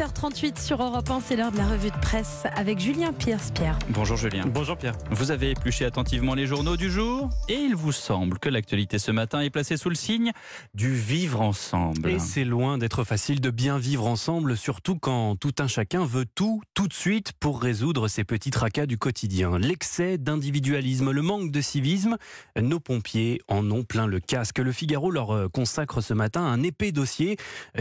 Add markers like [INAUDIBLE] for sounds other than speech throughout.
7h38 sur Europe 1, c'est l'heure de la revue de presse avec Julien Pierce. Pierre. Bonjour Julien. Bonjour Pierre. Vous avez épluché attentivement les journaux du jour et il vous semble que l'actualité ce matin est placée sous le signe du vivre ensemble. Et c'est loin d'être facile de bien vivre ensemble, surtout quand tout un chacun veut tout, tout de suite, pour résoudre ces petits tracas du quotidien. L'excès d'individualisme, le manque de civisme, nos pompiers en ont plein le casque. Le Figaro leur consacre ce matin un épais dossier,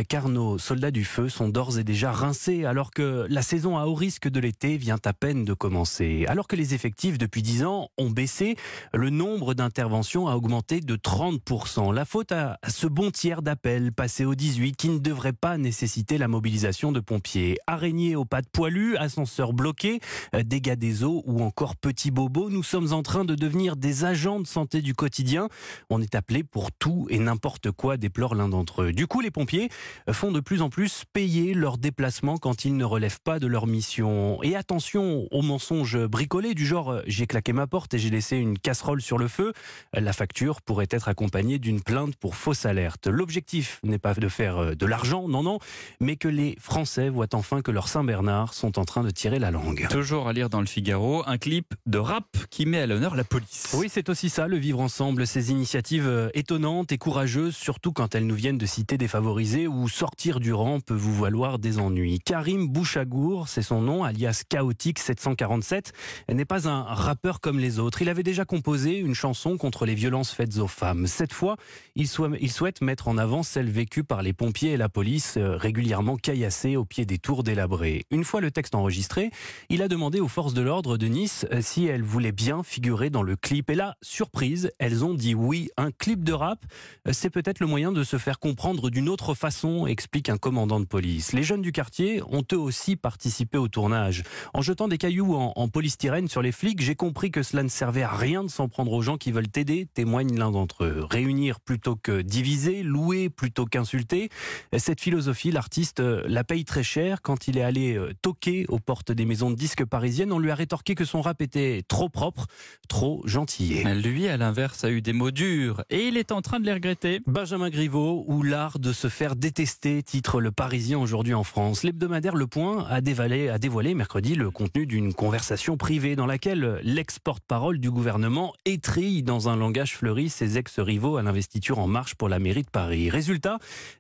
car nos soldats du feu sont d'ores et déjà rincés alors que la saison à haut risque de l'été vient à peine de commencer. Alors que les effectifs depuis 10 ans ont baissé, le nombre d'interventions a augmenté de 30%. La faute à ce bon tiers d'appel passé au 18 qui ne devrait pas nécessiter la mobilisation de pompiers. Araignées aux pattes poilues, ascenseurs bloqués, dégâts des eaux ou encore petits bobos, nous sommes en train de devenir des agents de santé du quotidien. On est appelé pour tout et n'importe quoi, déplore l'un d'entre eux. Du coup, les pompiers font de plus en plus payer leurs déplacements quand ils ne relèvent pas de leur mission. Et attention aux mensonges bricolés du genre j'ai claqué ma porte et j'ai laissé une casserole sur le feu. La facture pourrait être accompagnée d'une plainte pour fausse alerte. L'objectif n'est pas de faire de l'argent, non, non, mais que les Français voient enfin que leurs Saint-Bernard sont en train de tirer la langue. Toujours à lire dans le Figaro, un clip de rap qui met à l'honneur la police. Oui, c'est aussi ça, le vivre ensemble, ces initiatives étonnantes et courageuses, surtout quand elles nous viennent de cités défavorisées où sortir du rang peut vous valoir des Karim Bouchagour, c'est son nom, alias Chaotique 747, n'est pas un rappeur comme les autres. Il avait déjà composé une chanson contre les violences faites aux femmes. Cette fois, il, souhaite mettre en avant celles vécues par les pompiers et la police, euh, régulièrement caillassés au pied des tours délabrées. Une fois le texte enregistré, il a demandé aux forces de l'ordre de Nice euh, si elles voulaient bien figurer dans le clip. Et là, surprise, elles ont dit oui. Un clip de rap, euh, c'est peut-être le moyen de se faire comprendre d'une autre façon, explique un commandant de police. Les jeunes du quartier ont eux aussi participé au tournage. En jetant des cailloux en, en polystyrène sur les flics, j'ai compris que cela ne servait à rien de s'en prendre aux gens qui veulent t'aider, témoigne l'un d'entre eux. Réunir plutôt que diviser, louer plutôt qu'insulter. Cette philosophie, l'artiste euh, la paye très cher. Quand il est allé euh, toquer aux portes des maisons de disques parisiennes, on lui a rétorqué que son rap était trop propre, trop gentillé. Lui, à l'inverse, a eu des mots durs et il est en train de les regretter. Benjamin Griveaux, ou l'art de se faire détester, titre Le Parisien aujourd'hui en France. L'hebdomadaire Le Point a dévoilé, mercredi le contenu d'une conversation privée dans laquelle l'ex-porte-parole du gouvernement étrille dans un langage fleuri ses ex-rivaux à l'investiture en marche pour la mairie de Paris. Résultat,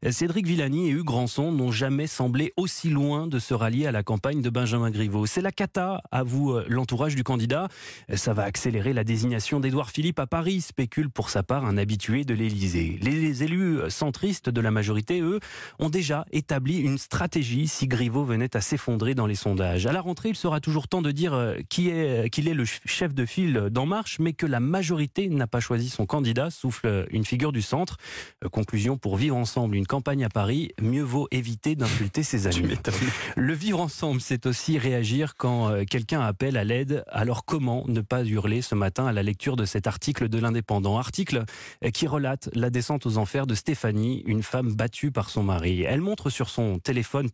Cédric Villani et Hugues Granson n'ont jamais semblé aussi loin de se rallier à la campagne de Benjamin Griveaux. C'est la cata, avoue l'entourage du candidat. Ça va accélérer la désignation d'Édouard Philippe à Paris, spécule pour sa part un habitué de l'Élysée. Les élus centristes de la majorité, eux, ont déjà établi une stratégie si Griveaux venait à s'effondrer dans les sondages. À la rentrée, il sera toujours temps de dire qui est, qu'il est le chef de file d'En Marche, mais que la majorité n'a pas choisi son candidat, souffle une figure du centre. Conclusion pour vivre ensemble une campagne à Paris, mieux vaut éviter d'insulter ses [LAUGHS] amis. Le vivre ensemble, c'est aussi réagir quand quelqu'un appelle à l'aide. Alors comment ne pas hurler ce matin à la lecture de cet article de l'Indépendant? Article qui relate la descente aux enfers de Stéphanie, une femme battue par son mari. Elle montre sur son téléphone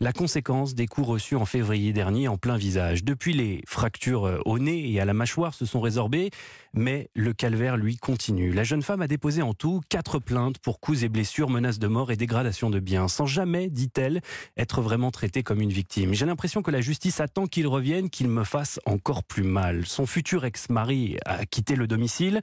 la conséquence des coups reçus en février dernier en plein visage. Depuis, les fractures au nez et à la mâchoire se sont résorbées, mais le calvaire, lui, continue. La jeune femme a déposé en tout quatre plaintes pour coups et blessures, menaces de mort et dégradation de biens, sans jamais, dit-elle, être vraiment traitée comme une victime. J'ai l'impression que la justice attend qu'il revienne, qu'il me fasse encore plus mal. Son futur ex-mari a quitté le domicile.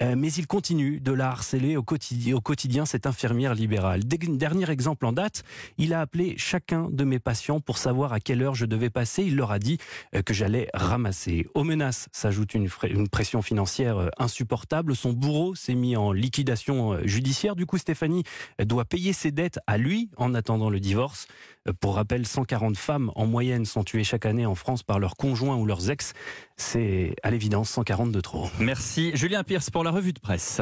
Mais il continue de la harceler au quotidien, cette infirmière libérale. Dernier exemple en date, il a appelé chacun de mes patients pour savoir à quelle heure je devais passer. Il leur a dit que j'allais ramasser. Aux menaces s'ajoute une, une, pression financière insupportable. Son bourreau s'est mis en liquidation judiciaire. Du coup, Stéphanie doit payer ses dettes à lui en attendant le divorce. Pour rappel, 140 femmes en moyenne sont tuées chaque année en France par leurs conjoints ou leurs ex. C'est à l'évidence 140 de trop. Merci Julien Pierce pour la revue de presse.